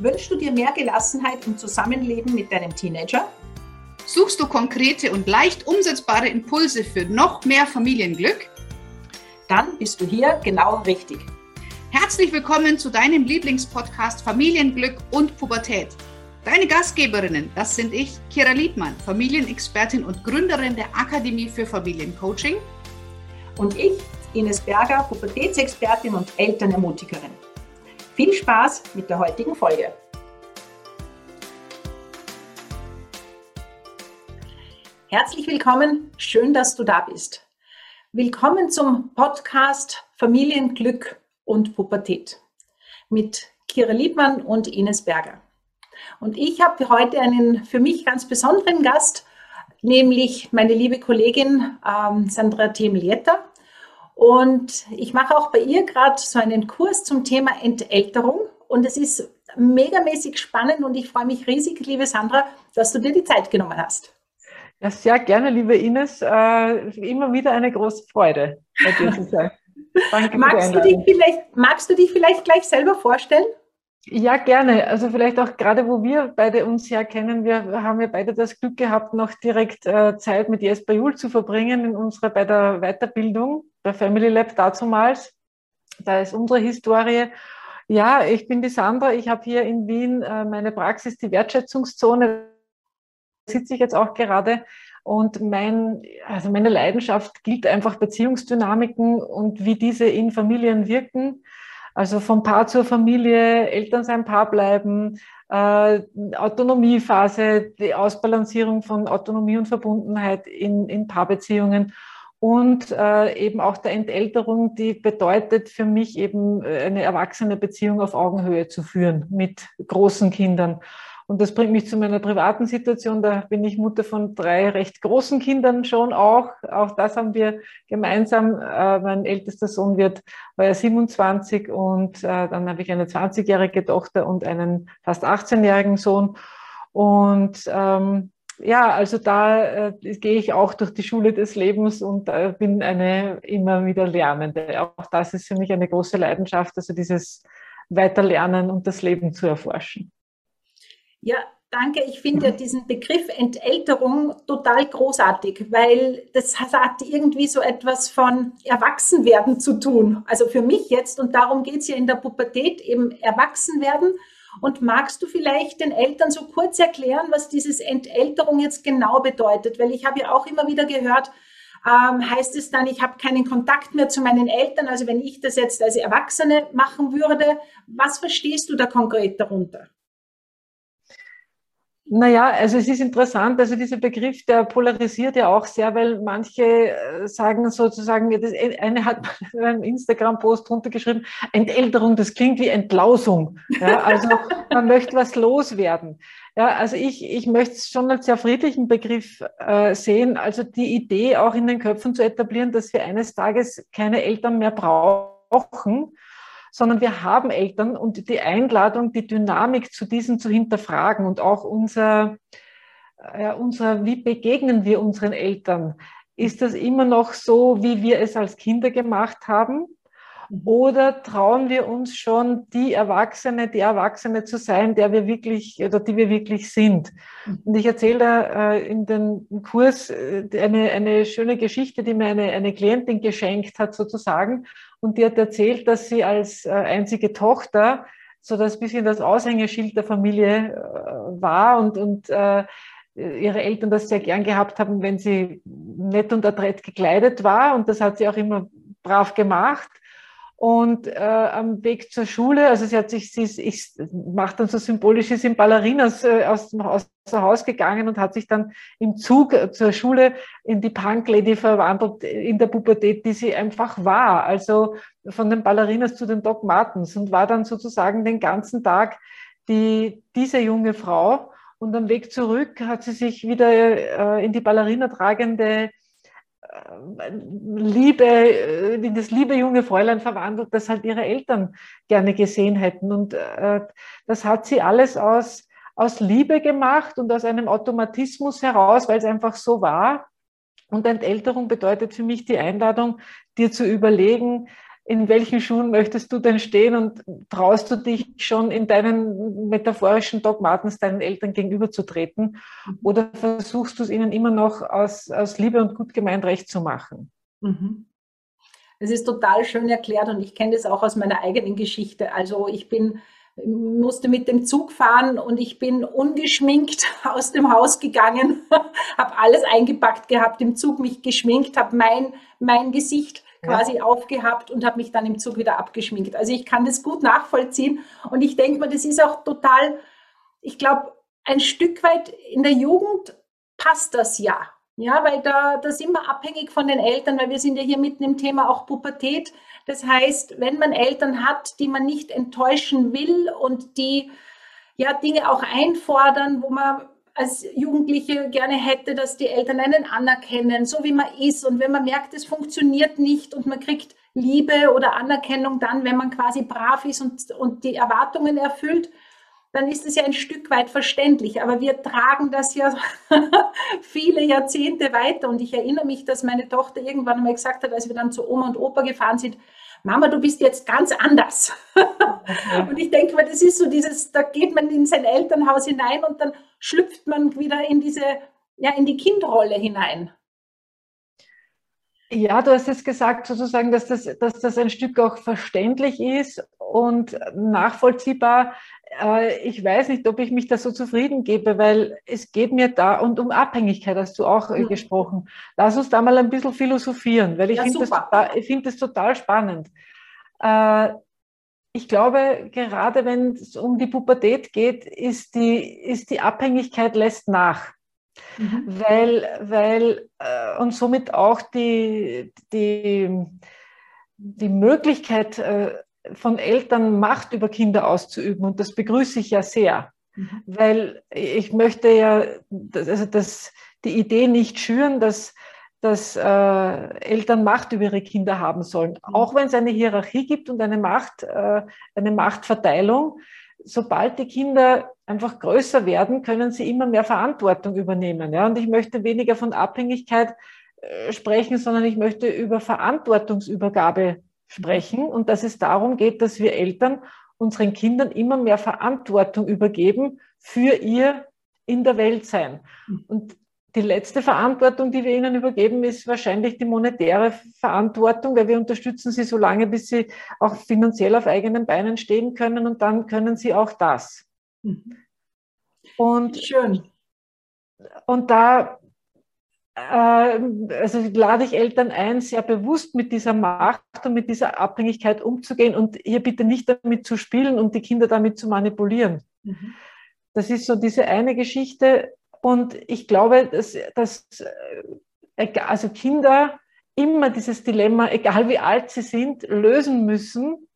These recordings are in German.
Wünschst du dir mehr Gelassenheit im Zusammenleben mit deinem Teenager? Suchst du konkrete und leicht umsetzbare Impulse für noch mehr Familienglück? Dann bist du hier genau richtig. Herzlich willkommen zu deinem Lieblingspodcast Familienglück und Pubertät. Deine Gastgeberinnen, das sind ich, Kira Liedmann, Familienexpertin und Gründerin der Akademie für Familiencoaching. Und ich, Ines Berger, Pubertätsexpertin und Elternermutigerin. Viel Spaß mit der heutigen Folge. Herzlich willkommen, schön, dass du da bist. Willkommen zum Podcast Familienglück und Pubertät mit Kira Liebmann und Ines Berger. Und ich habe heute einen für mich ganz besonderen Gast, nämlich meine liebe Kollegin ähm, Sandra Themelietta. Und ich mache auch bei ihr gerade so einen Kurs zum Thema Entälterung. Und es ist megamäßig spannend und ich freue mich riesig, liebe Sandra, dass du dir die Zeit genommen hast. Ja, sehr gerne, liebe Ines. Äh, immer wieder eine große Freude, bei dir zu sein. Danke magst, du dich vielleicht, magst du dich vielleicht gleich selber vorstellen? Ja, gerne. Also vielleicht auch gerade, wo wir beide uns ja kennen, wir haben ja beide das Glück gehabt, noch direkt äh, Zeit mit Jesper Juhl zu verbringen in unserer bei der Weiterbildung der Family Lab dazumals. Da ist unsere Historie. Ja, ich bin die Sandra. Ich habe hier in Wien äh, meine Praxis, die Wertschätzungszone. Da sitze ich jetzt auch gerade. Und mein, also meine Leidenschaft gilt einfach Beziehungsdynamiken und wie diese in Familien wirken. Also vom Paar zur Familie, Eltern sein Paar bleiben, äh, Autonomiephase, die Ausbalancierung von Autonomie und Verbundenheit in, in Paarbeziehungen und äh, eben auch der Entälterung, die bedeutet für mich eben äh, eine erwachsene Beziehung auf Augenhöhe zu führen mit großen Kindern. Und das bringt mich zu meiner privaten Situation. Da bin ich Mutter von drei recht großen Kindern schon auch. Auch das haben wir gemeinsam. Äh, mein ältester Sohn wird, ja 27 und äh, dann habe ich eine 20-jährige Tochter und einen fast 18-jährigen Sohn. Und ähm, ja, also da äh, gehe ich auch durch die Schule des Lebens und äh, bin eine immer wieder Lernende. Auch das ist für mich eine große Leidenschaft, also dieses Weiterlernen und das Leben zu erforschen. Ja, danke. Ich finde diesen Begriff Entälterung total großartig, weil das sagt irgendwie so etwas von Erwachsenwerden zu tun. Also für mich jetzt, und darum geht es ja in der Pubertät, eben Erwachsenwerden. Und magst du vielleicht den Eltern so kurz erklären, was dieses Entälterung jetzt genau bedeutet? Weil ich habe ja auch immer wieder gehört, ähm, heißt es dann, ich habe keinen Kontakt mehr zu meinen Eltern. Also wenn ich das jetzt als Erwachsene machen würde, was verstehst du da konkret darunter? Naja, also es ist interessant, also dieser Begriff, der polarisiert ja auch sehr, weil manche äh, sagen sozusagen, das eine hat einen Instagram-Post drunter geschrieben, Entälterung, das klingt wie Entlausung. Ja, also man möchte was loswerden. Ja, also ich, ich möchte es schon als sehr friedlichen Begriff äh, sehen, also die Idee auch in den Köpfen zu etablieren, dass wir eines Tages keine Eltern mehr brauchen, sondern wir haben Eltern und die Einladung, die Dynamik zu diesen zu hinterfragen und auch unser, äh, unser wie begegnen wir unseren Eltern? Ist das immer noch so, wie wir es als Kinder gemacht haben? Oder trauen wir uns schon, die Erwachsene, die Erwachsene zu sein, der wir wirklich oder die wir wirklich sind? Und ich erzähle da äh, in dem Kurs äh, eine, eine schöne Geschichte, die mir eine, eine Klientin geschenkt hat, sozusagen. Und die hat erzählt, dass sie als äh, einzige Tochter so das bisschen das Aushängeschild der Familie war und, und ihre Eltern das sehr gern gehabt haben, wenn sie nett und adrett gekleidet war. Und das hat sie auch immer brav gemacht. Und äh, am Weg zur Schule, also sie hat sich, sie ist, ich mache dann so symbolisch, sie ist in Ballerinas äh, aus dem Haus, Haus gegangen und hat sich dann im Zug äh, zur Schule in die Punk-Lady verwandelt in der Pubertät, die sie einfach war. Also von den Ballerinas zu den Doc Martens und war dann sozusagen den ganzen Tag die, diese junge Frau. Und am Weg zurück hat sie sich wieder äh, in die Ballerina tragende Liebe, äh, in das liebe junge Fräulein verwandelt, das halt ihre Eltern gerne gesehen hätten. Und äh, das hat sie alles aus, aus Liebe gemacht und aus einem Automatismus heraus, weil es einfach so war. Und Entälterung bedeutet für mich die Einladung, dir zu überlegen, in welchen Schuhen möchtest du denn stehen und traust du dich schon in deinen metaphorischen Dogmatens deinen Eltern gegenüberzutreten oder versuchst du es ihnen immer noch aus, aus Liebe und gut gemeint recht zu machen? Mhm. Es ist total schön erklärt und ich kenne das auch aus meiner eigenen Geschichte. Also ich bin musste mit dem Zug fahren und ich bin ungeschminkt aus dem Haus gegangen, habe alles eingepackt gehabt im Zug, mich geschminkt, habe mein, mein Gesicht quasi ja. aufgehabt und habe mich dann im Zug wieder abgeschminkt. Also ich kann das gut nachvollziehen und ich denke mal, das ist auch total, ich glaube, ein Stück weit in der Jugend passt das ja. Ja, weil da, da sind wir abhängig von den Eltern, weil wir sind ja hier mitten im Thema auch Pubertät. Das heißt, wenn man Eltern hat, die man nicht enttäuschen will und die ja Dinge auch einfordern, wo man als Jugendliche gerne hätte, dass die Eltern einen anerkennen, so wie man ist. Und wenn man merkt, es funktioniert nicht und man kriegt Liebe oder Anerkennung dann, wenn man quasi brav ist und, und die Erwartungen erfüllt, dann ist es ja ein Stück weit verständlich. Aber wir tragen das ja viele Jahrzehnte weiter. Und ich erinnere mich, dass meine Tochter irgendwann mal gesagt hat, als wir dann zu Oma und Opa gefahren sind, Mama, du bist jetzt ganz anders. und ich denke mal, das ist so dieses, da geht man in sein Elternhaus hinein und dann schlüpft man wieder in diese, ja, in die Kindrolle hinein. Ja, du hast es gesagt, sozusagen, dass das, dass das ein Stück auch verständlich ist und nachvollziehbar. Äh, ich weiß nicht, ob ich mich da so zufrieden gebe, weil es geht mir da und um Abhängigkeit hast du auch äh, mhm. gesprochen. Lass uns da mal ein bisschen philosophieren, weil ich ja, finde das, find das total spannend. Äh, ich glaube, gerade wenn es um die Pubertät geht, ist die, ist die Abhängigkeit lässt nach. Mhm. Weil, weil und somit auch die, die, die Möglichkeit von Eltern Macht über Kinder auszuüben. Und das begrüße ich ja sehr, mhm. weil ich möchte ja also das, die Idee nicht schüren, dass, dass äh, Eltern Macht über ihre Kinder haben sollen. Mhm. Auch wenn es eine Hierarchie gibt und eine Macht, äh, eine Machtverteilung, sobald die Kinder einfach größer werden, können sie immer mehr Verantwortung übernehmen. Ja? Und ich möchte weniger von Abhängigkeit äh, sprechen, sondern ich möchte über Verantwortungsübergabe sprechen und dass es darum geht, dass wir Eltern unseren Kindern immer mehr Verantwortung übergeben für ihr in der Welt sein. Und die letzte Verantwortung, die wir ihnen übergeben, ist wahrscheinlich die monetäre Verantwortung, weil wir unterstützen sie so lange, bis sie auch finanziell auf eigenen Beinen stehen können und dann können sie auch das. Mhm. Und, Schön. Und da also lade ich Eltern ein, sehr bewusst mit dieser Macht und mit dieser Abhängigkeit umzugehen und hier bitte nicht damit zu spielen und die Kinder damit zu manipulieren. Mhm. Das ist so diese eine Geschichte. Und ich glaube, dass, dass äh, also Kinder immer dieses Dilemma, egal wie alt sie sind, lösen müssen,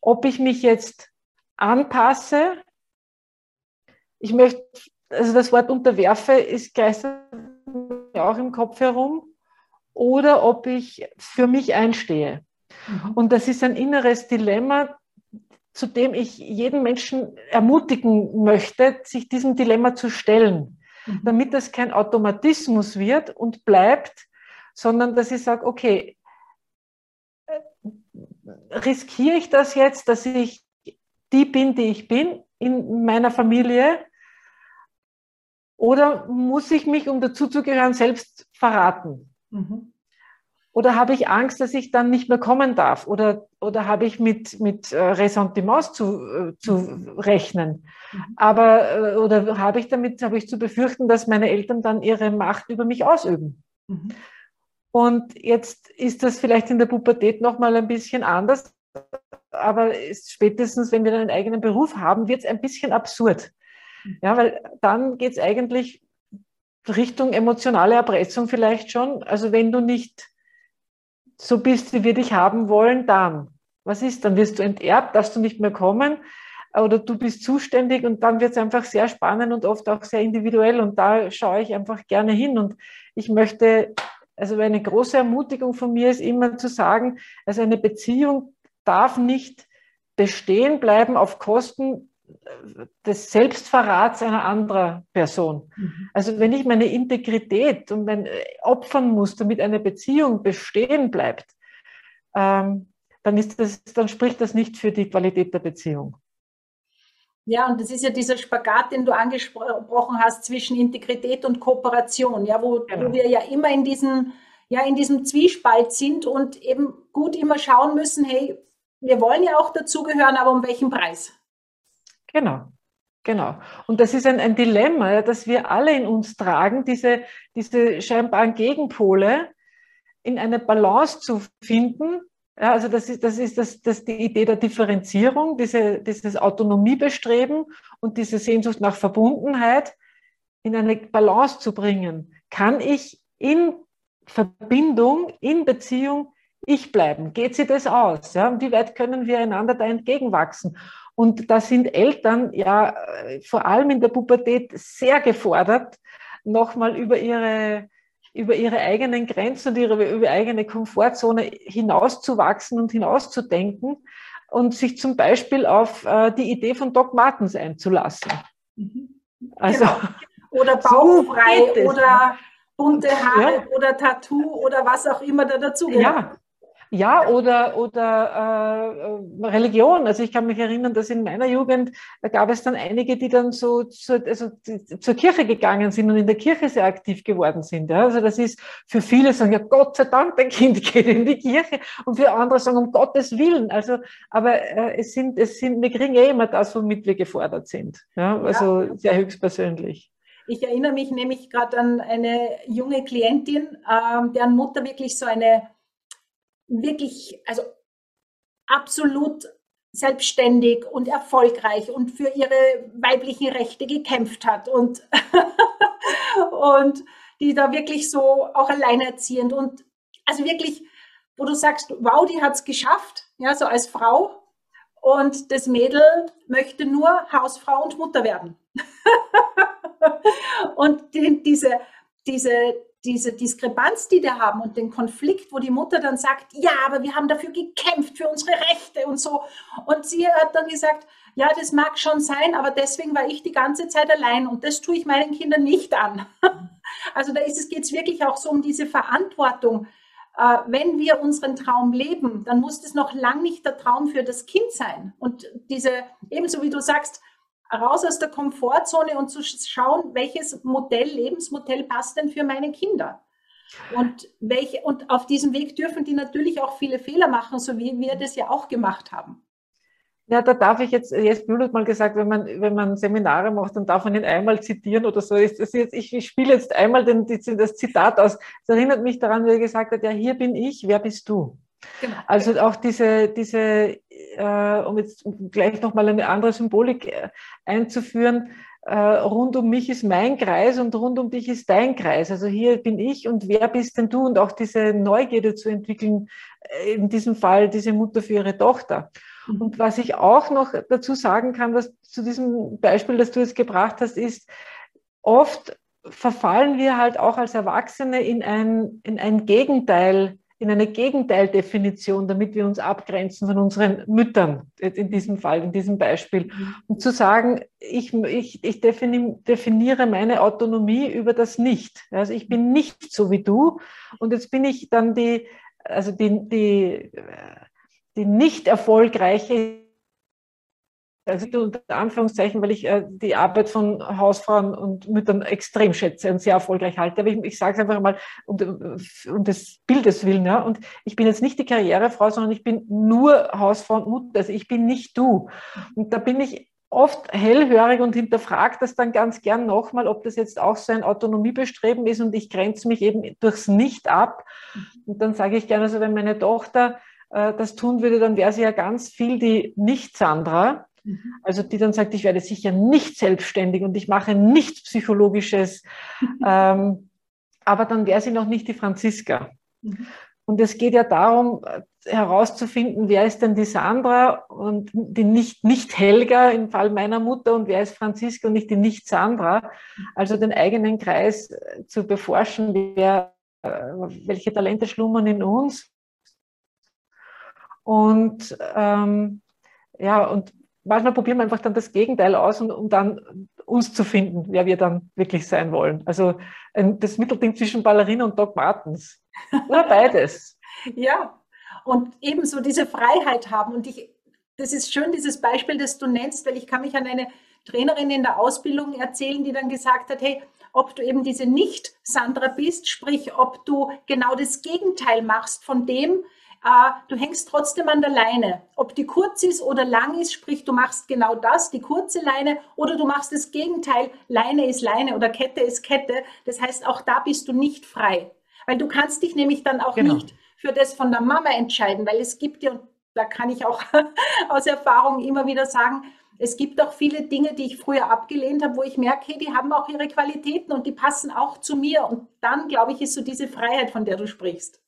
ob ich mich jetzt anpasse. Ich möchte, also das Wort unterwerfe ist geistert auch im Kopf herum, oder ob ich für mich einstehe. Mhm. Und das ist ein inneres Dilemma, zu dem ich jeden Menschen ermutigen möchte, sich diesem Dilemma zu stellen, mhm. damit das kein Automatismus wird und bleibt, sondern dass ich sage, okay, äh, riskiere ich das jetzt, dass ich die bin, die ich bin in meiner Familie oder muss ich mich, um dazuzugehören, selbst verraten? Mhm. Oder habe ich Angst, dass ich dann nicht mehr kommen darf? Oder, oder habe ich mit, mit äh, Ressentiments zu, äh, zu rechnen? Mhm. Aber, äh, oder habe ich damit, habe ich zu befürchten, dass meine Eltern dann ihre Macht über mich ausüben? Mhm. Und jetzt ist das vielleicht in der Pubertät nochmal ein bisschen anders. Aber spätestens, wenn wir dann einen eigenen Beruf haben, wird es ein bisschen absurd. Ja, weil dann geht es eigentlich Richtung emotionale Erpressung vielleicht schon. Also wenn du nicht so bist, wie wir dich haben wollen, dann. Was ist? Dann wirst du enterbt, darfst du nicht mehr kommen oder du bist zuständig und dann wird es einfach sehr spannend und oft auch sehr individuell und da schaue ich einfach gerne hin und ich möchte, also eine große Ermutigung von mir ist immer zu sagen, also eine Beziehung darf nicht bestehen bleiben auf Kosten des Selbstverrats einer anderen Person. Mhm. Also wenn ich meine Integrität und mein äh, opfern muss, damit eine Beziehung bestehen bleibt, ähm, dann, ist das, dann spricht das nicht für die Qualität der Beziehung. Ja, und das ist ja dieser Spagat, den du angesprochen hast zwischen Integrität und Kooperation, ja, wo, genau. wo wir ja immer in diesem, ja, in diesem Zwiespalt sind und eben gut immer schauen müssen, hey, wir wollen ja auch dazugehören, aber um welchen Preis? Genau. Genau. Und das ist ein, ein Dilemma, das wir alle in uns tragen, diese, diese scheinbaren Gegenpole in eine Balance zu finden. Ja, also das ist, das ist das, das die Idee der Differenzierung, diese, dieses Autonomiebestreben und diese Sehnsucht nach Verbundenheit in eine Balance zu bringen. Kann ich in Verbindung, in Beziehung ich bleiben? Geht sie das aus? Ja? Wie weit können wir einander da entgegenwachsen? Und da sind Eltern ja vor allem in der Pubertät sehr gefordert, nochmal über ihre, über ihre eigenen Grenzen und ihre, über eigene Komfortzone hinauszuwachsen und hinauszudenken und sich zum Beispiel auf äh, die Idee von Doc Martens einzulassen. Mhm. Also, genau. Oder bauchfrei so oder bunte Haare ja. oder Tattoo oder was auch immer da dazu gehört. Ja, ja, oder, oder äh, Religion. Also ich kann mich erinnern, dass in meiner Jugend da gab es dann einige, die dann so zur, also zur Kirche gegangen sind und in der Kirche sehr aktiv geworden sind. Ja? Also das ist für viele sagen, ja Gott sei Dank, dein Kind geht in die Kirche und für andere sagen, um Gottes Willen. Also, aber äh, es sind, es sind, wir kriegen eh immer das, womit wir gefordert sind. Ja? Also ja. sehr höchstpersönlich. Ich erinnere mich nämlich gerade an eine junge Klientin, ähm, deren Mutter wirklich so eine wirklich, also absolut selbstständig und erfolgreich und für ihre weiblichen Rechte gekämpft hat und, und die da wirklich so auch alleinerziehend und also wirklich, wo du sagst, wow, die hat es geschafft, ja, so als Frau und das Mädel möchte nur Hausfrau und Mutter werden. und die, diese, diese, diese Diskrepanz, die wir haben und den Konflikt, wo die Mutter dann sagt, ja, aber wir haben dafür gekämpft, für unsere Rechte und so. Und sie hat dann gesagt, ja, das mag schon sein, aber deswegen war ich die ganze Zeit allein und das tue ich meinen Kindern nicht an. Also da geht es wirklich auch so um diese Verantwortung. Äh, wenn wir unseren Traum leben, dann muss das noch lang nicht der Traum für das Kind sein. Und diese, ebenso wie du sagst, raus aus der Komfortzone und zu schauen, welches Modell, Lebensmodell passt denn für meine Kinder. Und, welche, und auf diesem Weg dürfen die natürlich auch viele Fehler machen, so wie wir das ja auch gemacht haben. Ja, da darf ich jetzt, jetzt Bühlet mal gesagt, wenn man, wenn man Seminare macht, dann darf man ihn einmal zitieren oder so. Ist das jetzt, ich, ich spiele jetzt einmal den, das Zitat aus. Es erinnert mich daran, wie er gesagt hat, ja, hier bin ich, wer bist du? Genau. Also auch diese, diese äh, um jetzt gleich nochmal eine andere Symbolik äh, einzuführen, äh, rund um mich ist mein Kreis und rund um dich ist dein Kreis. Also hier bin ich und wer bist denn du? Und auch diese Neugierde zu entwickeln, äh, in diesem Fall diese Mutter für ihre Tochter. Mhm. Und was ich auch noch dazu sagen kann, was zu diesem Beispiel, das du jetzt gebracht hast, ist, oft verfallen wir halt auch als Erwachsene in ein, in ein Gegenteil in eine Gegenteildefinition, damit wir uns abgrenzen von unseren Müttern, in diesem Fall, in diesem Beispiel. Mhm. Und zu sagen, ich, ich, ich definiere meine Autonomie über das Nicht. Also ich bin nicht so wie du. Und jetzt bin ich dann die, also die, die, die nicht erfolgreiche also unter Anführungszeichen, weil ich äh, die Arbeit von Hausfrauen und Müttern extrem schätze und sehr erfolgreich halte. Aber ich, ich sage es einfach mal um, um des Bildes willen. Ja? Und ich bin jetzt nicht die Karrierefrau, sondern ich bin nur Hausfrau und Mutter. Also ich bin nicht du. Und da bin ich oft hellhörig und hinterfrage das dann ganz gern nochmal, ob das jetzt auch so ein Autonomiebestreben ist und ich grenze mich eben durchs Nicht ab. Und dann sage ich gerne, also wenn meine Tochter äh, das tun würde, dann wäre sie ja ganz viel die Nicht-Sandra. Also die dann sagt, ich werde sicher nicht selbstständig und ich mache nichts Psychologisches. ähm, aber dann wäre sie noch nicht die Franziska. Mhm. Und es geht ja darum, herauszufinden, wer ist denn die Sandra und die nicht, nicht Helga im Fall meiner Mutter und wer ist Franziska und nicht die nicht Sandra. Also den eigenen Kreis zu beforschen, wer, äh, welche Talente schlummern in uns. Und ähm, ja, und manchmal probieren wir einfach dann das Gegenteil aus, und, um dann uns zu finden, wer wir dann wirklich sein wollen. Also das Mittelding zwischen Ballerina und Doc Martens. Oder beides. ja. und ebenso diese Freiheit haben. Und ich, das ist schön, dieses Beispiel, das du nennst, weil ich kann mich an eine Trainerin in der Ausbildung erzählen, die dann gesagt hat, hey, ob du eben diese Nicht-Sandra bist, sprich, ob du genau das Gegenteil machst von dem, du hängst trotzdem an der Leine. Ob die kurz ist oder lang ist, sprich, du machst genau das, die kurze Leine, oder du machst das Gegenteil, Leine ist Leine oder Kette ist Kette. Das heißt, auch da bist du nicht frei. Weil du kannst dich nämlich dann auch genau. nicht für das von der Mama entscheiden, weil es gibt ja, und da kann ich auch aus Erfahrung immer wieder sagen, es gibt auch viele Dinge, die ich früher abgelehnt habe, wo ich merke, hey, die haben auch ihre Qualitäten und die passen auch zu mir. Und dann, glaube ich, ist so diese Freiheit, von der du sprichst.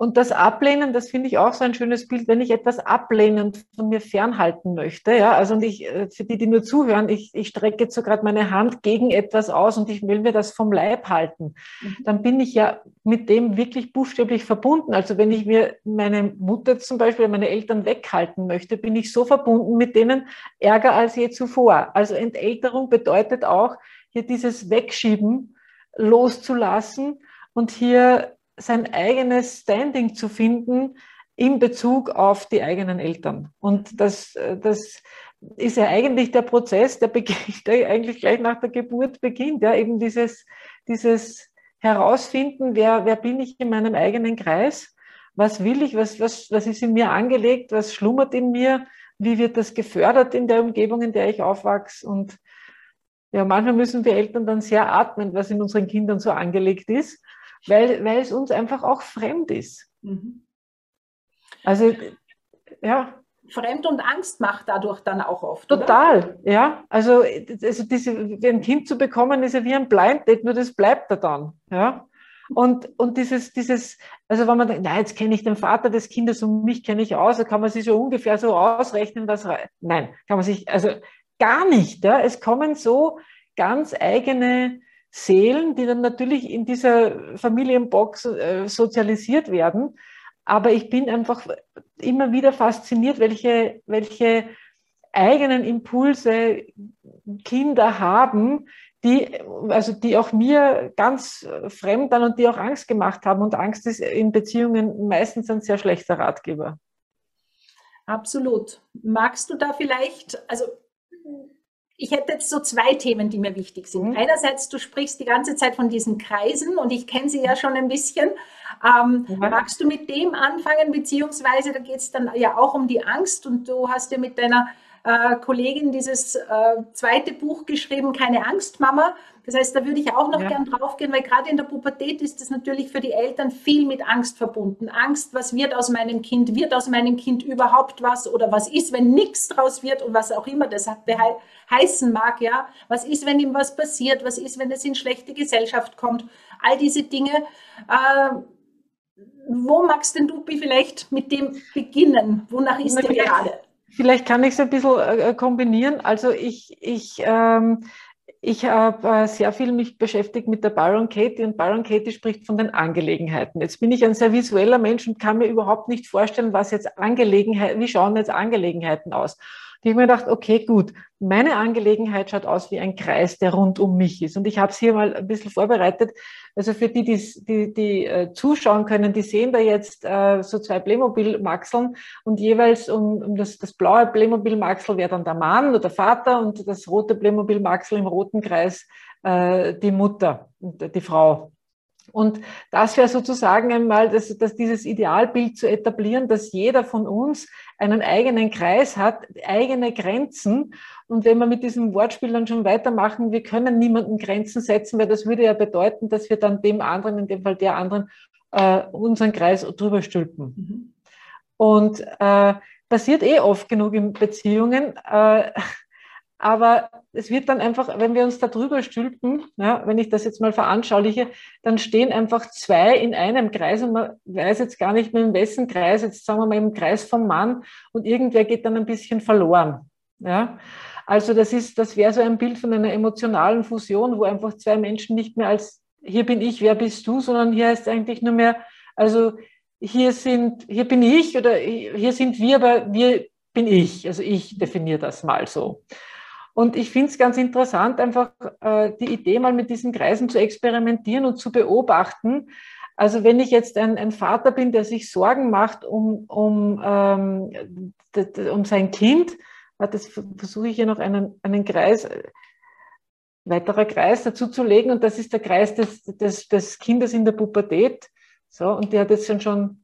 Und das Ablehnen, das finde ich auch so ein schönes Bild, wenn ich etwas ablehnend von mir fernhalten möchte. Ja, also und ich, äh, für die, die nur zuhören, ich, ich strecke jetzt so gerade meine Hand gegen etwas aus und ich will mir das vom Leib halten. Mhm. Dann bin ich ja mit dem wirklich buchstäblich verbunden. Also wenn ich mir meine Mutter zum Beispiel, meine Eltern weghalten möchte, bin ich so verbunden mit denen ärger als je zuvor. Also Entälterung bedeutet auch, hier dieses Wegschieben loszulassen und hier sein eigenes Standing zu finden in Bezug auf die eigenen Eltern. Und das, das ist ja eigentlich der Prozess, der, beginnt, der eigentlich gleich nach der Geburt beginnt. Ja, eben dieses, dieses Herausfinden, wer, wer bin ich in meinem eigenen Kreis? Was will ich? Was, was, was ist in mir angelegt? Was schlummert in mir? Wie wird das gefördert in der Umgebung, in der ich aufwachse? Und ja, manchmal müssen wir Eltern dann sehr atmen, was in unseren Kindern so angelegt ist weil, weil es uns einfach auch fremd ist. Mhm. Also, ja. Fremd und Angst macht dadurch dann auch oft. Total, oder? ja. Also, also diese, ein Kind zu bekommen, ist ja wie ein Blind Date, nur das bleibt da dann. Ja. Und, und dieses, dieses, also wenn man denkt, na, jetzt kenne ich den Vater des Kindes und mich kenne ich aus, da kann man sich so ungefähr so ausrechnen, was, nein, kann man sich, also gar nicht, ja. Es kommen so ganz eigene Seelen, die dann natürlich in dieser Familienbox äh, sozialisiert werden. Aber ich bin einfach immer wieder fasziniert, welche, welche eigenen Impulse Kinder haben, die, also die auch mir ganz fremd waren und die auch Angst gemacht haben. Und Angst ist in Beziehungen meistens ein sehr schlechter Ratgeber. Absolut. Magst du da vielleicht, also ich hätte jetzt so zwei Themen, die mir wichtig sind. Mhm. Einerseits, du sprichst die ganze Zeit von diesen Kreisen und ich kenne sie ja schon ein bisschen. Ähm, mhm. Magst du mit dem anfangen, beziehungsweise da geht es dann ja auch um die Angst und du hast ja mit deiner äh, Kollegin dieses äh, zweite Buch geschrieben, Keine Angst, Mama. Das heißt, da würde ich auch noch ja. gern drauf gehen, weil gerade in der Pubertät ist es natürlich für die Eltern viel mit Angst verbunden. Angst, was wird aus meinem Kind? Wird aus meinem Kind überhaupt was? Oder was ist, wenn nichts draus wird und was auch immer das heißen mag, ja? Was ist, wenn ihm was passiert? Was ist, wenn es in schlechte Gesellschaft kommt? All diese Dinge. Äh, wo magst denn du vielleicht mit dem beginnen? Wonach ist dir gerade? Vielleicht kann ich es ein bisschen äh, kombinieren. Also ich, ich, ähm, ich habe äh, sehr viel mich beschäftigt mit der Byron Katie und Byron Katie spricht von den Angelegenheiten. Jetzt bin ich ein sehr visueller Mensch und kann mir überhaupt nicht vorstellen, was jetzt Angelegenheiten, wie schauen jetzt Angelegenheiten aus. Und ich mir gedacht, okay, gut, meine Angelegenheit schaut aus wie ein Kreis, der rund um mich ist. Und ich habe es hier mal ein bisschen vorbereitet. Also für die, die, die, die äh, zuschauen können, die sehen da jetzt äh, so zwei Playmobil-Maxeln und jeweils um, um das, das blaue Playmobil-Maxel wäre dann der Mann oder der Vater und das rote Playmobil-Maxel im roten Kreis äh, die Mutter, die Frau. Und das wäre sozusagen einmal, dass, dass dieses Idealbild zu etablieren, dass jeder von uns einen eigenen Kreis hat, eigene Grenzen. Und wenn wir mit diesem Wortspiel dann schon weitermachen, wir können niemanden Grenzen setzen, weil das würde ja bedeuten, dass wir dann dem anderen, in dem Fall der anderen, äh, unseren Kreis drüber stülpen. Mhm. Und äh, passiert eh oft genug in Beziehungen. Äh, aber es wird dann einfach, wenn wir uns da drüber stülpen, ja, wenn ich das jetzt mal veranschauliche, dann stehen einfach zwei in einem Kreis und man weiß jetzt gar nicht mehr in wessen Kreis, jetzt sagen wir mal im Kreis vom Mann und irgendwer geht dann ein bisschen verloren. Ja. Also das ist, das wäre so ein Bild von einer emotionalen Fusion, wo einfach zwei Menschen nicht mehr als hier bin ich, wer bist du, sondern hier heißt eigentlich nur mehr, also hier sind, hier bin ich oder hier sind wir, aber wir bin ich. Also ich definiere das mal so. Und ich finde es ganz interessant, einfach äh, die Idee mal mit diesen Kreisen zu experimentieren und zu beobachten, Also wenn ich jetzt ein, ein Vater bin, der sich Sorgen macht um, um, ähm, um sein Kind, das versuche ich hier noch einen, einen Kreis, weiterer Kreis dazu zu legen und das ist der Kreis des, des, des Kindes in der Pubertät. So, und der hat jetzt schon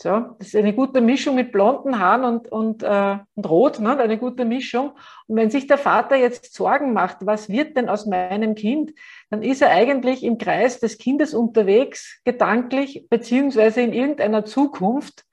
so, das ist eine gute Mischung mit blonden Haaren und, und, äh, und Rot, ne? eine gute Mischung. Und wenn sich der Vater jetzt Sorgen macht, was wird denn aus meinem Kind, dann ist er eigentlich im Kreis des Kindes unterwegs, gedanklich, beziehungsweise in irgendeiner Zukunft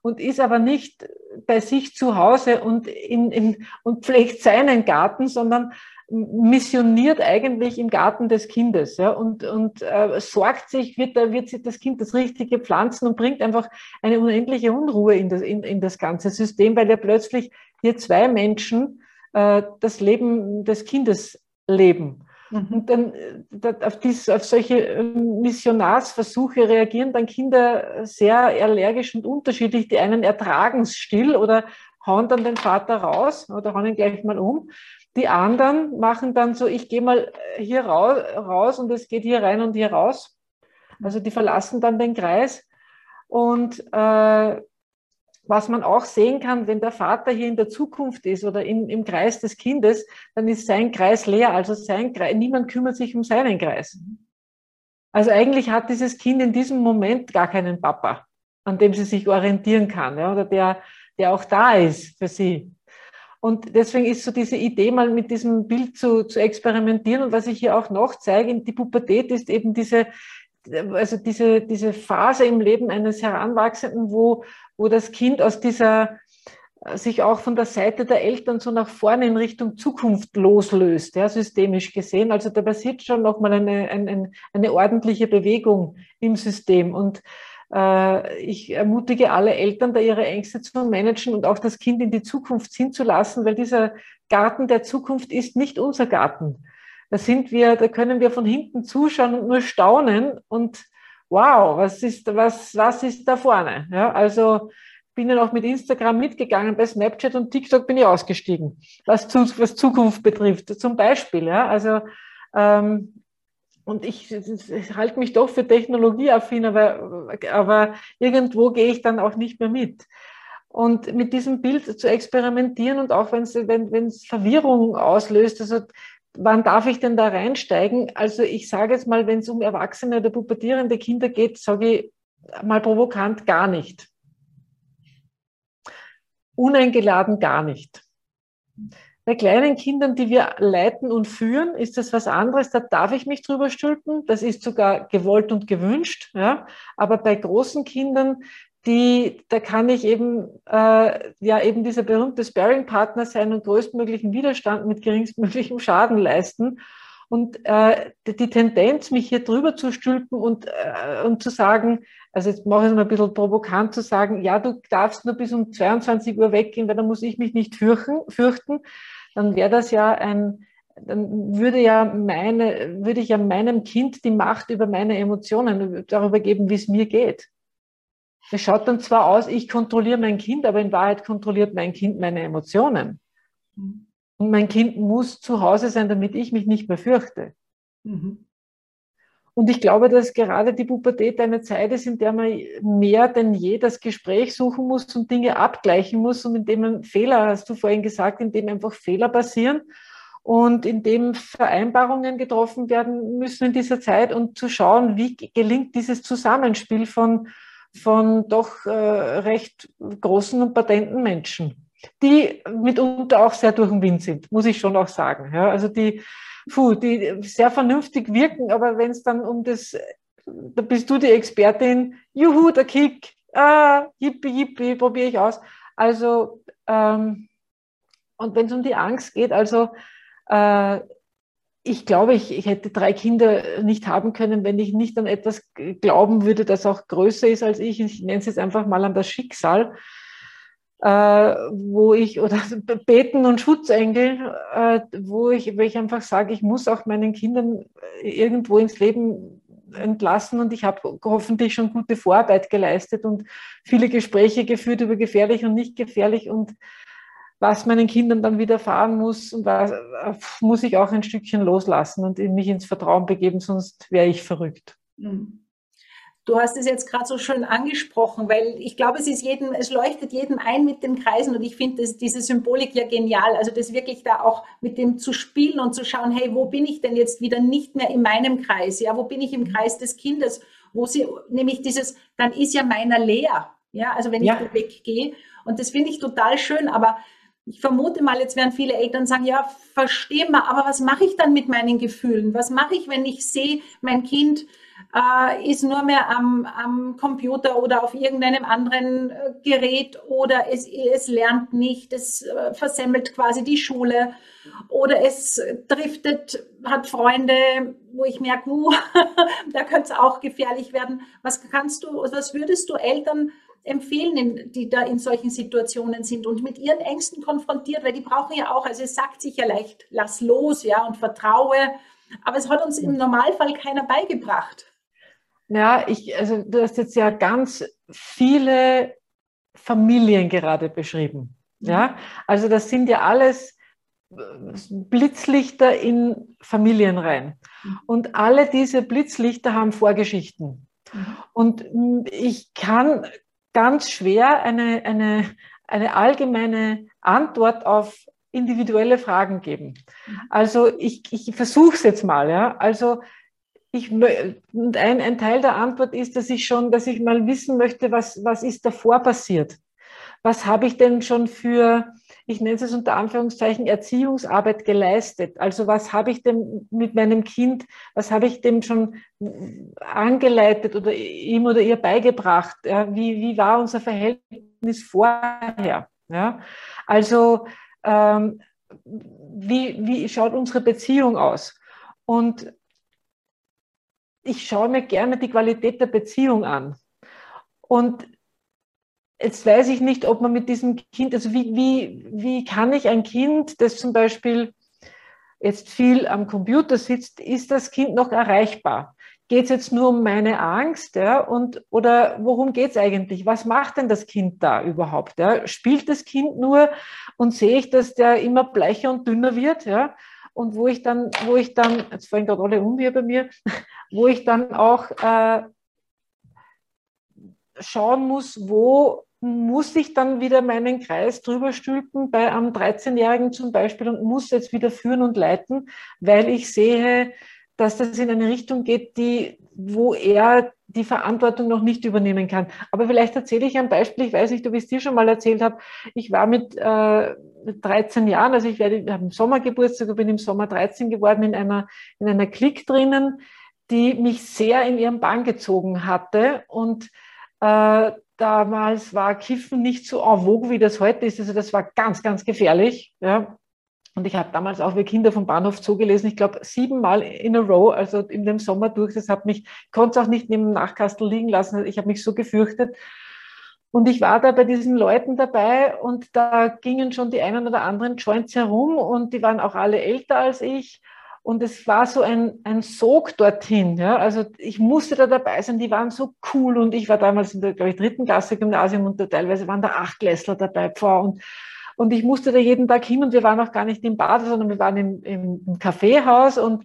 und ist aber nicht bei sich zu Hause und, in, in, und pflegt seinen Garten, sondern missioniert eigentlich im Garten des Kindes ja, und, und äh, sorgt sich, wird, wird sich das Kind das Richtige pflanzen und bringt einfach eine unendliche Unruhe in das, in, in das ganze System, weil ja plötzlich hier zwei Menschen äh, das Leben des Kindes leben. Mhm. Und dann äh, auf, dies, auf solche ähm, Missionarsversuche reagieren dann Kinder sehr allergisch und unterschiedlich. Die einen ertragen es still oder hauen dann den Vater raus oder hauen ihn gleich mal um. Die anderen machen dann so, ich gehe mal hier raus und es geht hier rein und hier raus. Also die verlassen dann den Kreis. Und äh, was man auch sehen kann, wenn der Vater hier in der Zukunft ist oder in, im Kreis des Kindes, dann ist sein Kreis leer. Also sein Kreis, niemand kümmert sich um seinen Kreis. Also eigentlich hat dieses Kind in diesem Moment gar keinen Papa, an dem sie sich orientieren kann, ja, oder der, der auch da ist für sie. Und deswegen ist so diese Idee, mal mit diesem Bild zu, zu experimentieren. Und was ich hier auch noch zeige, die Pubertät ist eben diese, also diese, diese Phase im Leben eines Heranwachsenden, wo, wo das Kind aus dieser, sich auch von der Seite der Eltern so nach vorne in Richtung Zukunft loslöst, ja, systemisch gesehen. Also da passiert schon nochmal eine, eine, eine ordentliche Bewegung im System. Und äh, ich ermutige alle Eltern, da ihre Ängste zu managen und auch das Kind in die Zukunft ziehen zu lassen, weil dieser Garten der Zukunft ist nicht unser Garten. Da sind wir, da können wir von hinten zuschauen und nur staunen und wow, was ist, was, was ist da vorne? Ja, also bin dann auch mit Instagram mitgegangen, bei Snapchat und TikTok bin ich ausgestiegen, was, was Zukunft betrifft. Zum Beispiel, ja, also ähm, und ich, ich halte mich doch für technologieaffin, aber, aber irgendwo gehe ich dann auch nicht mehr mit. Und mit diesem Bild zu experimentieren und auch wenn's, wenn es Verwirrung auslöst, also wann darf ich denn da reinsteigen? Also ich sage jetzt mal, wenn es um erwachsene oder pubertierende Kinder geht, sage ich mal provokant gar nicht. Uneingeladen gar nicht. Bei kleinen Kindern, die wir leiten und führen, ist das was anderes. Da darf ich mich drüber stülpen. Das ist sogar gewollt und gewünscht. Ja. Aber bei großen Kindern, die, da kann ich eben, äh, ja, eben dieser berühmte Sparing-Partner sein und größtmöglichen Widerstand mit geringstmöglichem Schaden leisten. Und äh, die Tendenz, mich hier drüber zu stülpen und, äh, und zu sagen, also jetzt mache ich es mal ein bisschen provokant zu sagen, ja, du darfst nur bis um 22 Uhr weggehen, weil dann muss ich mich nicht fürchten, fürchten dann wäre das ja ein, dann würde ja meine, würde ich ja meinem Kind die Macht über meine Emotionen darüber geben, wie es mir geht. Es schaut dann zwar aus, ich kontrolliere mein Kind, aber in Wahrheit kontrolliert mein Kind meine Emotionen. Und mein Kind muss zu Hause sein, damit ich mich nicht mehr fürchte. Mhm. Und ich glaube, dass gerade die Pubertät eine Zeit ist, in der man mehr denn je das Gespräch suchen muss und Dinge abgleichen muss und in dem man Fehler, hast du vorhin gesagt, in dem einfach Fehler passieren und in dem Vereinbarungen getroffen werden müssen in dieser Zeit und zu schauen, wie gelingt dieses Zusammenspiel von, von doch äh, recht großen und patenten Menschen, die mitunter auch sehr durch den Wind sind, muss ich schon auch sagen. Ja, also die, puh, die sehr vernünftig wirken, aber wenn es dann um das, da bist du die Expertin, juhu, der Kick, ah, yippie, yippie, probiere ich aus. Also, ähm, und wenn es um die Angst geht, also, äh, ich glaube, ich, ich hätte drei Kinder nicht haben können, wenn ich nicht an etwas glauben würde, das auch größer ist als ich. Ich nenne es jetzt einfach mal an das Schicksal äh, wo ich, oder Beten und Schutzengel, äh, wo, ich, wo ich einfach sage, ich muss auch meinen Kindern irgendwo ins Leben entlassen und ich habe hoffentlich schon gute Vorarbeit geleistet und viele Gespräche geführt über gefährlich und nicht gefährlich und was meinen Kindern dann widerfahren muss und was muss ich auch ein Stückchen loslassen und mich ins Vertrauen begeben, sonst wäre ich verrückt. Mhm. Du hast es jetzt gerade so schön angesprochen, weil ich glaube, es ist jedem, es leuchtet jedem ein mit den Kreisen und ich finde diese Symbolik ja genial. Also das wirklich da auch mit dem zu spielen und zu schauen, hey, wo bin ich denn jetzt wieder nicht mehr in meinem Kreis? Ja, wo bin ich im Kreis des Kindes? Wo sie, nämlich dieses, dann ist ja meiner leer. Ja, also wenn ja. ich weggehe. Und das finde ich total schön, aber ich vermute mal, jetzt werden viele Eltern sagen, ja, verstehe mal, aber was mache ich dann mit meinen Gefühlen? Was mache ich, wenn ich sehe, mein Kind äh, ist nur mehr am, am Computer oder auf irgendeinem anderen äh, Gerät oder es, es lernt nicht, es äh, versemmelt quasi die Schule oder es driftet, hat Freunde, wo ich merke, uh, da könnte es auch gefährlich werden. Was kannst du, was würdest du Eltern empfehlen, die da in solchen Situationen sind und mit ihren Ängsten konfrontiert, weil die brauchen ja auch, also es sagt sich ja leicht, lass los, ja, und vertraue, aber es hat uns im Normalfall keiner beigebracht. Ja, ich, also du hast jetzt ja ganz viele Familien gerade beschrieben. Mhm. Ja, also das sind ja alles äh, Blitzlichter in Familien rein. Mhm. Und alle diese Blitzlichter haben Vorgeschichten. Mhm. Und ich kann ganz schwer eine, eine, eine allgemeine Antwort auf individuelle Fragen geben. Also ich, ich versuche es jetzt mal. Ja? Also ich, und ein, ein Teil der Antwort ist, dass ich schon, dass ich mal wissen möchte, was, was ist davor passiert? Was habe ich denn schon für, ich nenne es unter Anführungszeichen, Erziehungsarbeit geleistet? Also was habe ich denn mit meinem Kind, was habe ich dem schon angeleitet oder ihm oder ihr beigebracht? Ja, wie, wie war unser Verhältnis vorher? Ja, also ähm, wie, wie schaut unsere Beziehung aus? Und ich schaue mir gerne die Qualität der Beziehung an. Und jetzt weiß ich nicht, ob man mit diesem Kind, also wie, wie, wie kann ich ein Kind, das zum Beispiel jetzt viel am Computer sitzt, ist das Kind noch erreichbar? Geht es jetzt nur um meine Angst? Ja, und, oder worum geht es eigentlich? Was macht denn das Kind da überhaupt? Ja? Spielt das Kind nur und sehe ich, dass der immer bleicher und dünner wird? Ja? und wo ich dann, wo ich dann, jetzt fallen gerade alle um hier bei mir, wo ich dann auch äh, schauen muss, wo muss ich dann wieder meinen Kreis drüber stülpen bei einem 13-Jährigen zum Beispiel und muss jetzt wieder führen und leiten, weil ich sehe, dass das in eine Richtung geht, die, wo er die Verantwortung noch nicht übernehmen kann. Aber vielleicht erzähle ich ein Beispiel, ich weiß nicht, ob ich es dir schon mal erzählt habe. Ich war mit, äh, 13 Jahren, also ich werde, habe im Sommer Geburtstag, bin im Sommer 13 geworden, in einer, in einer Klick drinnen, die mich sehr in ihren Bann gezogen hatte. Und äh, damals war Kiffen nicht so en vogue, wie das heute ist. Also das war ganz, ganz gefährlich. Ja. Und ich habe damals auch wie Kinder vom Bahnhof zugelesen, ich glaube siebenmal in a row, also in dem Sommer durch. Das hat mich, konnte es auch nicht neben dem Nachkastel liegen lassen. Ich habe mich so gefürchtet. Und ich war da bei diesen Leuten dabei und da gingen schon die einen oder anderen Joints herum und die waren auch alle älter als ich. Und es war so ein, ein Sog dorthin. Ja? Also ich musste da dabei sein, die waren so cool und ich war damals in der, glaube ich, dritten Klasse Gymnasium und da teilweise waren da acht Klässler dabei. Pfau, und, und ich musste da jeden Tag hin und wir waren auch gar nicht im Bad, sondern wir waren im, im Kaffeehaus und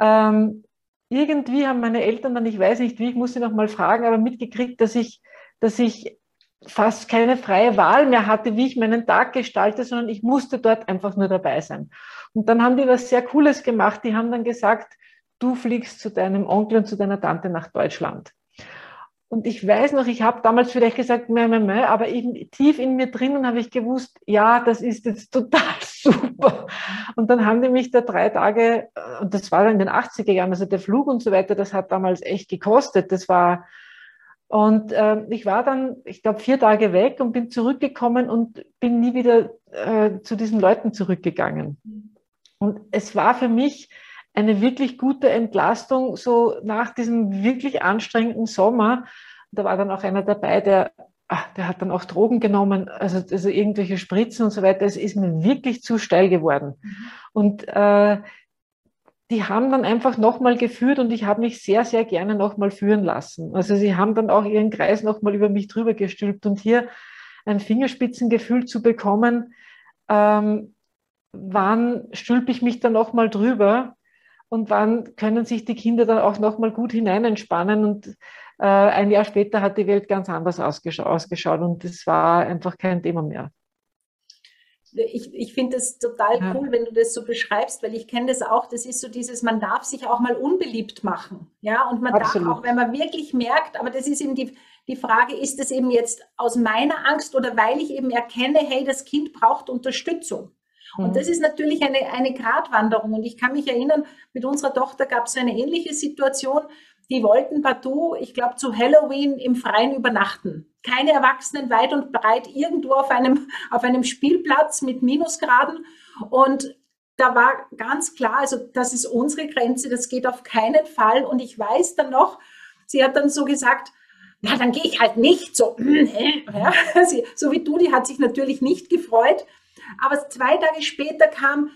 ähm, irgendwie haben meine Eltern dann, ich weiß nicht wie, ich musste noch mal fragen, aber mitgekriegt, dass ich, dass ich fast keine freie Wahl mehr hatte, wie ich meinen Tag gestalte, sondern ich musste dort einfach nur dabei sein. Und dann haben die was sehr Cooles gemacht. Die haben dann gesagt, du fliegst zu deinem Onkel und zu deiner Tante nach Deutschland. Und ich weiß noch, ich habe damals vielleicht gesagt, meh, meh, meh, aber eben tief in mir drinnen habe ich gewusst, ja, das ist jetzt total super. Und dann haben die mich da drei Tage, und das war dann in den 80er Jahren, also der Flug und so weiter, das hat damals echt gekostet. Das war, und äh, ich war dann, ich glaube, vier Tage weg und bin zurückgekommen und bin nie wieder äh, zu diesen Leuten zurückgegangen. Und es war für mich eine wirklich gute Entlastung, so nach diesem wirklich anstrengenden Sommer. Da war dann auch einer dabei, der, ach, der hat dann auch Drogen genommen, also, also irgendwelche Spritzen und so weiter. Es ist mir wirklich zu steil geworden. Mhm. Und äh, die haben dann einfach nochmal geführt und ich habe mich sehr, sehr gerne nochmal führen lassen. Also sie haben dann auch ihren Kreis nochmal über mich drüber gestülpt und hier ein Fingerspitzengefühl zu bekommen, ähm, wann stülpe ich mich dann nochmal drüber und wann können sich die Kinder dann auch nochmal gut hineinentspannen und Äh, ein Jahr später hat die Welt ganz anders ausgeschaut und es war einfach kein Thema mehr ich, ich finde es total ja. cool, wenn du das so beschreibst, weil ich kenne das auch. Das ist so dieses, man darf sich auch mal unbeliebt machen. Ja, und man Absolut. darf auch, wenn man wirklich merkt, aber das ist eben die, die Frage, ist es eben jetzt aus meiner Angst oder weil ich eben erkenne, hey, das Kind braucht Unterstützung. Und mhm. das ist natürlich eine, eine Gratwanderung. Und ich kann mich erinnern, mit unserer Tochter gab es eine ähnliche Situation die wollten partout, ich glaube, zu Halloween im Freien übernachten. Keine Erwachsenen weit und breit irgendwo auf einem, auf einem Spielplatz mit Minusgraden. Und da war ganz klar, also das ist unsere Grenze, das geht auf keinen Fall. Und ich weiß dann noch, sie hat dann so gesagt, na, dann gehe ich halt nicht so. Ja, so wie du, die hat sich natürlich nicht gefreut. Aber zwei Tage später kam,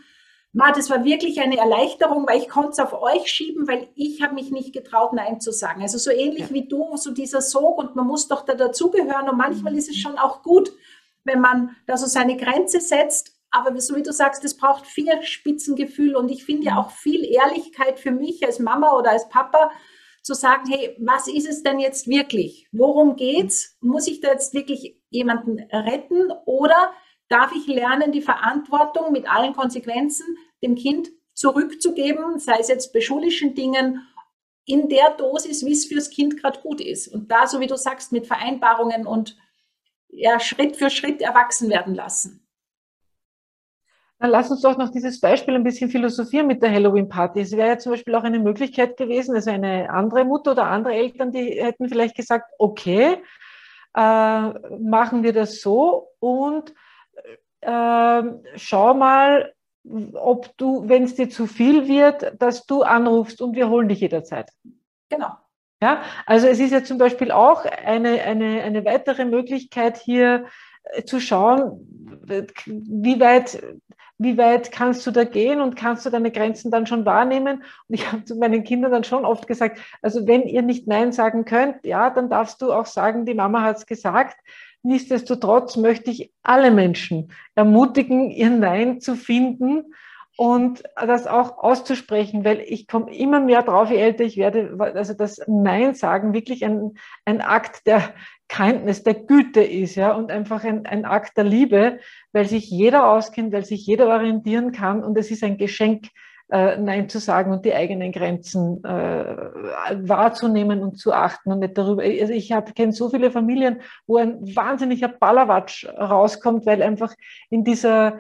Ma, das war wirklich eine Erleichterung, weil ich konnte es auf euch schieben, weil ich habe mich nicht getraut, Nein zu sagen. Also so ähnlich ja. wie du, so dieser Sog und man muss doch da dazugehören und manchmal ist es schon auch gut, wenn man da so seine Grenze setzt. Aber so wie du sagst, es braucht viel Spitzengefühl und ich finde ja auch viel Ehrlichkeit für mich als Mama oder als Papa, zu sagen, hey, was ist es denn jetzt wirklich? Worum geht's? Muss ich da jetzt wirklich jemanden retten oder darf ich lernen, die Verantwortung mit allen Konsequenzen dem Kind zurückzugeben, sei es jetzt bei schulischen Dingen, in der Dosis, wie es fürs Kind gerade gut ist. Und da, so wie du sagst, mit Vereinbarungen und ja, Schritt für Schritt erwachsen werden lassen. Dann lass uns doch noch dieses Beispiel ein bisschen philosophieren mit der Halloween-Party. Es wäre ja zum Beispiel auch eine Möglichkeit gewesen, also eine andere Mutter oder andere Eltern, die hätten vielleicht gesagt, okay, äh, machen wir das so und äh, schau mal, ob du, wenn es dir zu viel wird, dass du anrufst und wir holen dich jederzeit. Genau. Ja, also es ist ja zum Beispiel auch eine, eine, eine weitere Möglichkeit hier äh, zu schauen, wie weit, wie weit kannst du da gehen und kannst du deine Grenzen dann schon wahrnehmen? Und ich habe zu meinen Kindern dann schon oft gesagt, also wenn ihr nicht Nein sagen könnt, ja, dann darfst du auch sagen, die Mama hat es gesagt. Nichtsdestotrotz möchte ich alle Menschen ermutigen, ihr Nein zu finden und das auch auszusprechen, weil ich komme immer mehr drauf, je älter ich werde, also das Nein sagen wirklich ein, ein Akt der Kindness, der Güte ist, ja, und einfach ein, ein Akt der Liebe, weil sich jeder auskennt, weil sich jeder orientieren kann und es ist ein Geschenk, äh, Nein zu sagen und die eigenen Grenzen äh, wahrzunehmen und zu achten und nicht darüber. Also ich kenne so viele Familien, wo ein wahnsinniger Ballerwatsch rauskommt, weil einfach in dieser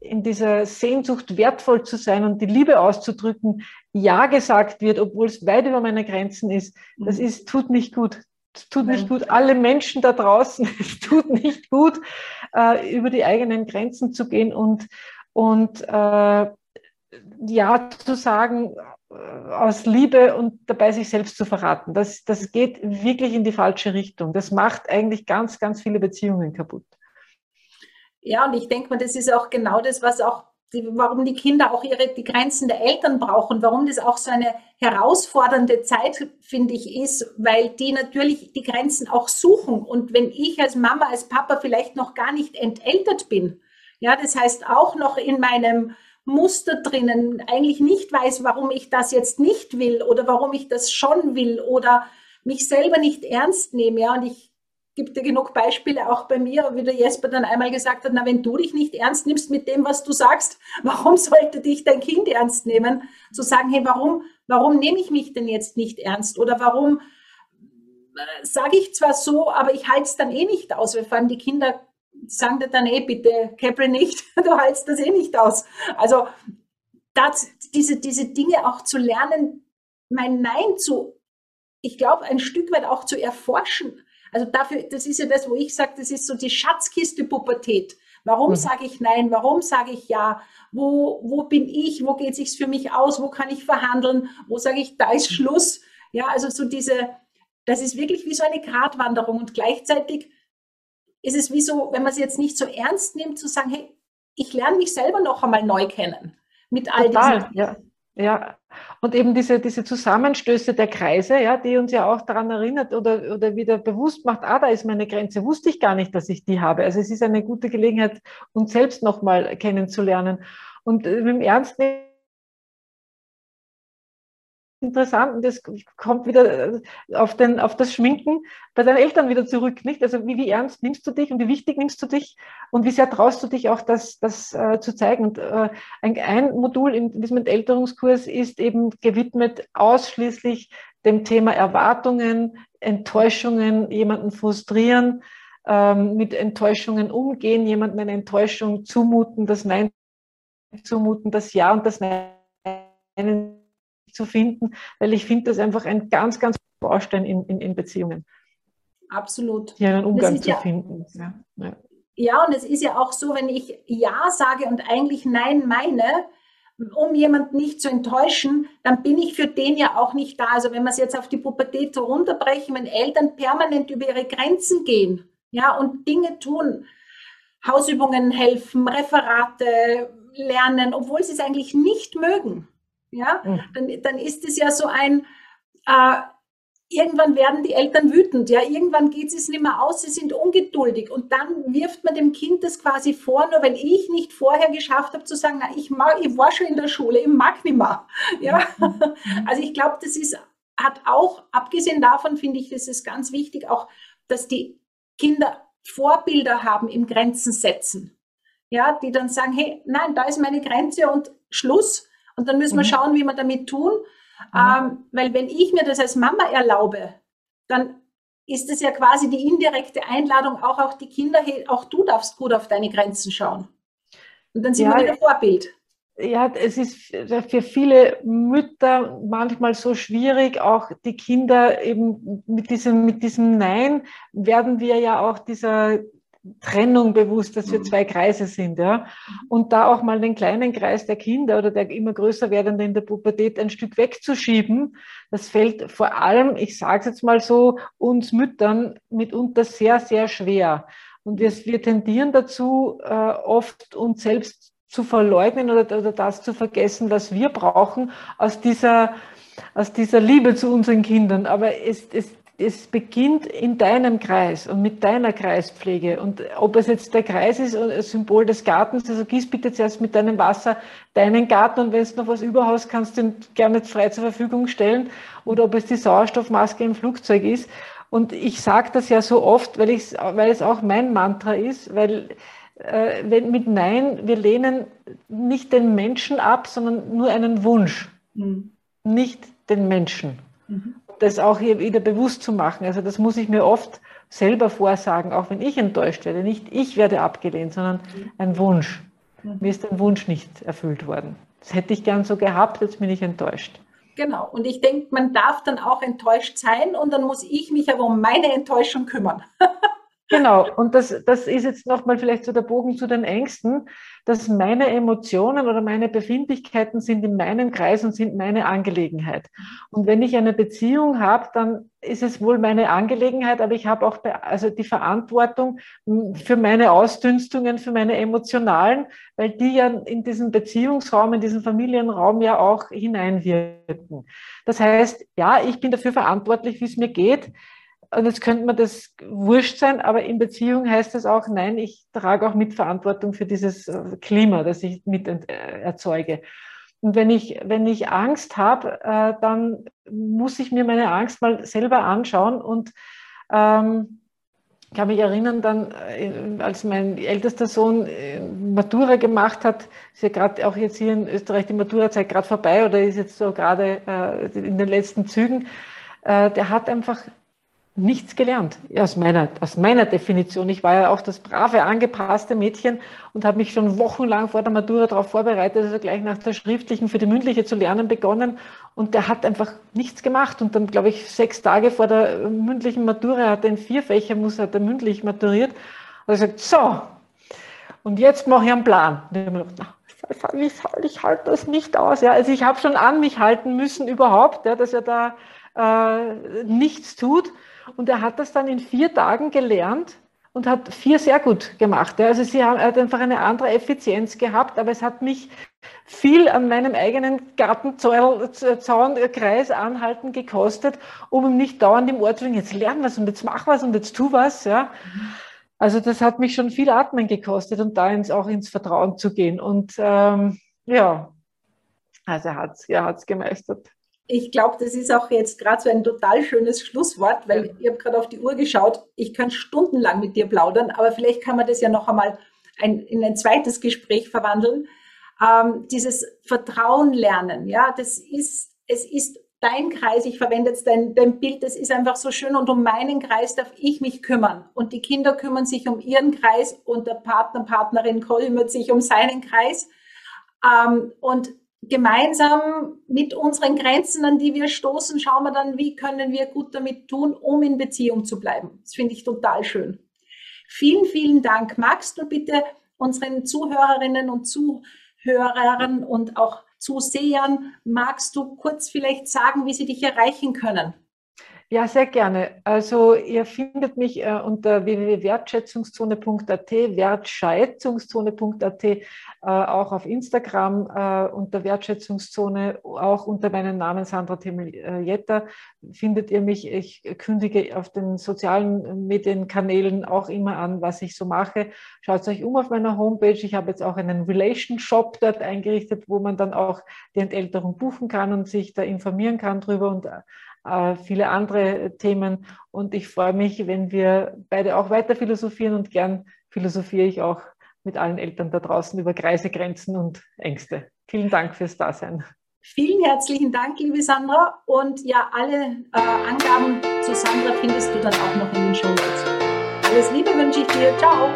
in dieser Sehnsucht wertvoll zu sein und die Liebe auszudrücken, ja gesagt wird, obwohl es weit über meine Grenzen ist. Das mhm. ist, tut nicht gut. Es tut nicht gut. Alle Menschen da draußen, es tut nicht gut, äh, über die eigenen Grenzen zu gehen und, und äh, ja zu sagen äh, aus Liebe und dabei sich selbst zu verraten. Das, das geht wirklich in die falsche Richtung. Das macht eigentlich ganz, ganz viele Beziehungen kaputt. Ja, und ich denke mal, das ist auch genau das, was auch die, warum die Kinder auch ihre, die Grenzen der Eltern brauchen, warum das auch so eine herausfordernde Zeit, finde ich, ist, weil die natürlich die Grenzen auch suchen. Und wenn ich als Mama, als Papa vielleicht noch gar nicht enteltert bin, ja, das heißt auch noch in meinem Muster drinnen, eigentlich nicht weiß, warum ich das jetzt nicht will oder warum ich das schon will oder mich selber nicht ernst nehme. Ja, und ich gebe dir genug Beispiele auch bei mir, wie der Jesper dann einmal gesagt hat, na, wenn du dich nicht ernst nimmst mit dem, was du sagst, warum sollte dich dein Kind ernst nehmen? Zu sagen, hey, warum, warum nehme ich mich denn jetzt nicht ernst? Oder warum äh, sage ich zwar so, aber ich halte es dann eh nicht aus, weil vor allem die Kinder sagen dir dann eh bitte, Capri nicht, du hältst das eh nicht aus. Also das, diese, diese Dinge auch zu lernen, mein Nein zu, ich glaube, ein Stück weit auch zu erforschen. Also dafür, das ist ja das, wo ich sage, das ist so die Schatzkiste Pubertät. Warum mhm. sage ich Nein? Warum sage ich Ja? Wo, wo bin ich? Wo geht es sich für mich aus? Wo kann ich verhandeln? Wo sage ich, da ist Schluss? Ja, also so diese, das ist wirklich wie so eine Gratwanderung und gleichzeitig ist es wie so, wenn man es jetzt nicht so ernst nimmt, zu sagen, hey, ich lerne mich selber noch einmal neu kennen mit all Total, diesen. Ja. Ja, und eben diese, diese Zusammenstöße der Kreise, ja, die uns ja auch daran erinnert oder, oder wieder bewusst macht, ah, da ist meine Grenze, wusste ich gar nicht, dass ich die habe. Also es ist eine gute Gelegenheit, uns selbst nochmal kennenzulernen. Und äh, dem Ernst interessant und das kommt wieder äh, auf, den, auf das Schminken bei deinen Eltern wieder zurück, nicht? Also wie, wie ernst nimmst du dich und wie wichtig nimmst du dich und wie sehr traust du dich auch, das, das äh, zu zeigen? Und äh, ein, ein Modul in diesem Entelterungskurs ist eben gewidmet ausschließlich dem Thema Erwartungen, Enttäuschungen, jemanden frustrieren, ähm, mit Enttäuschungen umgehen, jemandem eine Enttäuschung zumuten, das Nein zumuten, das Ja und das Nein zu finden, weil ich finde das einfach ein ganz, ganz Baustein in, in, in Beziehungen. Absolut. Hier einen Umgang zu ja, finden. Ja, ja. ja, und es ist ja auch so, wenn ich Ja sage und eigentlich Nein meine, um jemanden nicht zu enttäuschen, dann bin ich für den ja auch nicht da. Also wenn wir es jetzt auf die Pubertät runterbrechen, wenn Eltern permanent über ihre Grenzen gehen, ja, und Dinge tun, Hausübungen helfen, Referate lernen, obwohl sie es eigentlich nicht mögen, ja, mhm. dann, dann ist es ja so ein, äh, irgendwann werden die Eltern wütend, ja, irgendwann geht es nicht mehr aus, sie sind ungeduldig. Und dann wirft man dem Kind das quasi vor, nur weil ich nicht vorher geschafft habe zu sagen, na, ich, mag, ich war schon in der Schule, ich mag nicht mehr, ja, mhm. also ich glaube, das ist, hat auch, abgesehen davon finde ich, das ist ganz wichtig, auch, dass die Kinder Vorbilder haben im Grenzen setzen, ja, die dann sagen, hey, nein, da ist meine Grenze und Schluss, und dann müssen wir mhm. schauen, wie wir damit tun. Mhm. Ähm, weil wenn ich mir das als Mama erlaube, dann ist es ja quasi die indirekte Einladung, auch, auch die Kinder, hey, auch du darfst gut auf deine Grenzen schauen. Und dann sind ja, wir wieder Vorbild. Ja, es ist für viele Mütter manchmal so schwierig, auch die Kinder eben mit diesem, mit diesem Nein werden wir ja auch dieser Trennung bewusst, dass wir mhm. zwei Kreise sind, ja. Und da auch mal den kleinen Kreis der Kinder oder der immer größer werdenden in der Pubertät ein Stück wegzuschieben, das fällt vor allem, ich sage es jetzt mal so, uns Müttern mitunter sehr, sehr schwer. Und wir, wir tendieren dazu, äh, oft uns selbst zu verleugnen oder, oder das zu vergessen, was wir brauchen aus dieser, aus dieser Liebe zu unseren Kindern. Aber es, es es beginnt in deinem Kreis und mit deiner Kreispflege. Und ob es jetzt der Kreis ist, ein Symbol des Gartens, also gieß bitte zuerst mit deinem Wasser deinen Garten und wenn du noch was überhaust, kannst du ihn gerne frei zur Verfügung stellen. Oder ob es die Sauerstoffmaske im Flugzeug ist. Und ich sage das ja so oft, weil, ich, weil es auch mein Mantra ist, weil äh, wenn, mit Nein, wir lehnen nicht den Menschen ab, sondern nur einen Wunsch, mhm. nicht den Menschen. Mhm das auch hier wieder bewusst zu machen. Also das muss ich mir oft selber vorsagen, auch wenn ich enttäuscht werde. Nicht ich werde abgelehnt, sondern ein Wunsch. Mhm. Mir ist ein Wunsch nicht erfüllt worden. Das hätte ich gern so gehabt, jetzt bin ich enttäuscht. Genau. Und ich denke, man darf dann auch enttäuscht sein und dann muss ich mich aber um meine Enttäuschung kümmern. Genau, und das, das ist jetzt nochmal vielleicht so der Bogen zu den Ängsten, dass meine Emotionen oder meine Befindlichkeiten sind in meinem Kreis und sind meine Angelegenheit. Und wenn ich eine Beziehung habe, dann ist es wohl meine Angelegenheit, aber ich habe auch also die Verantwortung für meine Ausdünstungen, für meine emotionalen, weil die ja in diesen Beziehungsraum, in diesen Familienraum ja auch hineinwirken. Das heißt, ja, ich bin dafür verantwortlich, wie es mir geht. Und jetzt könnte man das wurscht sein, aber in Beziehung heißt es auch, nein, ich trage auch Mitverantwortung für dieses äh, Klima, das ich mit äh, erzeuge. Und wenn ich, wenn ich Angst habe, äh, dann muss ich mir meine Angst mal selber anschauen und ähm, ich kann mich erinnern, dann, als mein ältester Sohn Matura gemacht hat, ist ja gerade auch jetzt hier in Österreich die Maturazeit gerade vorbei oder ist jetzt so gerade in den letzten Zügen, der hat einfach nichts gelernt, aus meiner, aus meiner Definition. Ich war ja auch das brave, angepasste Mädchen und habe mich schon wochenlang vor der Matura darauf vorbereitet, also gleich nach der schriftlichen für die mündliche zu lernen begonnen. Und der hat einfach nichts gemacht. Und dann, glaube ich, sechs Tage vor der mündlichen Matura hat er in vier Fächer, muss er mündlich maturiert. Und er sagt, so, und jetzt mache ich einen Plan. Und ich habe gedacht, soll ich halte das nicht aus? Ja, also ich habe schon an mich halten müssen überhaupt, ja, dass er da äh, nichts tut. Und er hat das dann in vier Tagen gelernt und hat vier sehr gut gemacht. Also sie haben, er hat einfach eine andere Effizienz gehabt, aber es hat mich viel an meinem eigenen Gartenzaunkreis anhalten gekostet, um ihm nicht dauernd im Ohr zu sagen, jetzt lern was und jetzt mach was und jetzt tu was. Ja. Also das hat mich schon viel Atmen gekostet und da ins, auch ins Vertrauen zu gehen. Und ähm, ja, also er hat es er hat's gemeistert. Ich glaube, das ist auch jetzt gerade so ein total schönes Schlusswort, weil ja. ich habe gerade auf die Uhr geschaut. Ich kann stundenlang mit dir plaudern, aber vielleicht kann man das ja noch einmal ein, in ein zweites Gespräch verwandeln. Ähm, dieses Vertrauen lernen, ja, das ist, es ist dein Kreis, ich verwende jetzt dein, dein Bild, das ist einfach so schön und um meinen Kreis darf ich mich kümmern. Und die Kinder kümmern sich um ihren Kreis und der Partner, Partnerin kümmert sich um seinen Kreis. Ähm, und gemeinsam mit unseren Grenzen, an die wir stoßen, schauen wir dann, wie können wir gut damit tun, um in Beziehung zu bleiben. Das finde ich total schön. Vielen, vielen Dank. Magst du bitte unseren Zuhörerinnen und Zuhörern und auch Zusehern, magst du kurz vielleicht sagen, wie sie dich erreichen können? Ja, sehr gerne. Also ihr findet mich äh, unter www.wertschätzungszone.at, wertschätzungszone.at, äh, auch auf Instagram äh, unter Wertschätzungszone, auch unter meinem Namen Sandra Temelietta findet ihr mich. Ich kündige auf den sozialen Medienkanälen auch immer an, was ich so mache. Schaut euch um auf meiner Homepage. Ich habe jetzt auch einen Relation Shop dort eingerichtet, wo man dann auch die Entälterung buchen kann und sich da informieren kann drüber und äh, viele andere Themen. Und ich freue mich, wenn wir beide auch weiter philosophieren und gern philosophiere ich auch mit allen Eltern da draußen über Kreise, Grenzen und Ängste. Vielen Dank fürs Dasein. Vielen herzlichen Dank, liebe Sandra. Und ja, alle äh, Angaben zu Sandra findest du dann auch noch in den Show Notes. Alles Liebe wünsche ich dir. Ciao.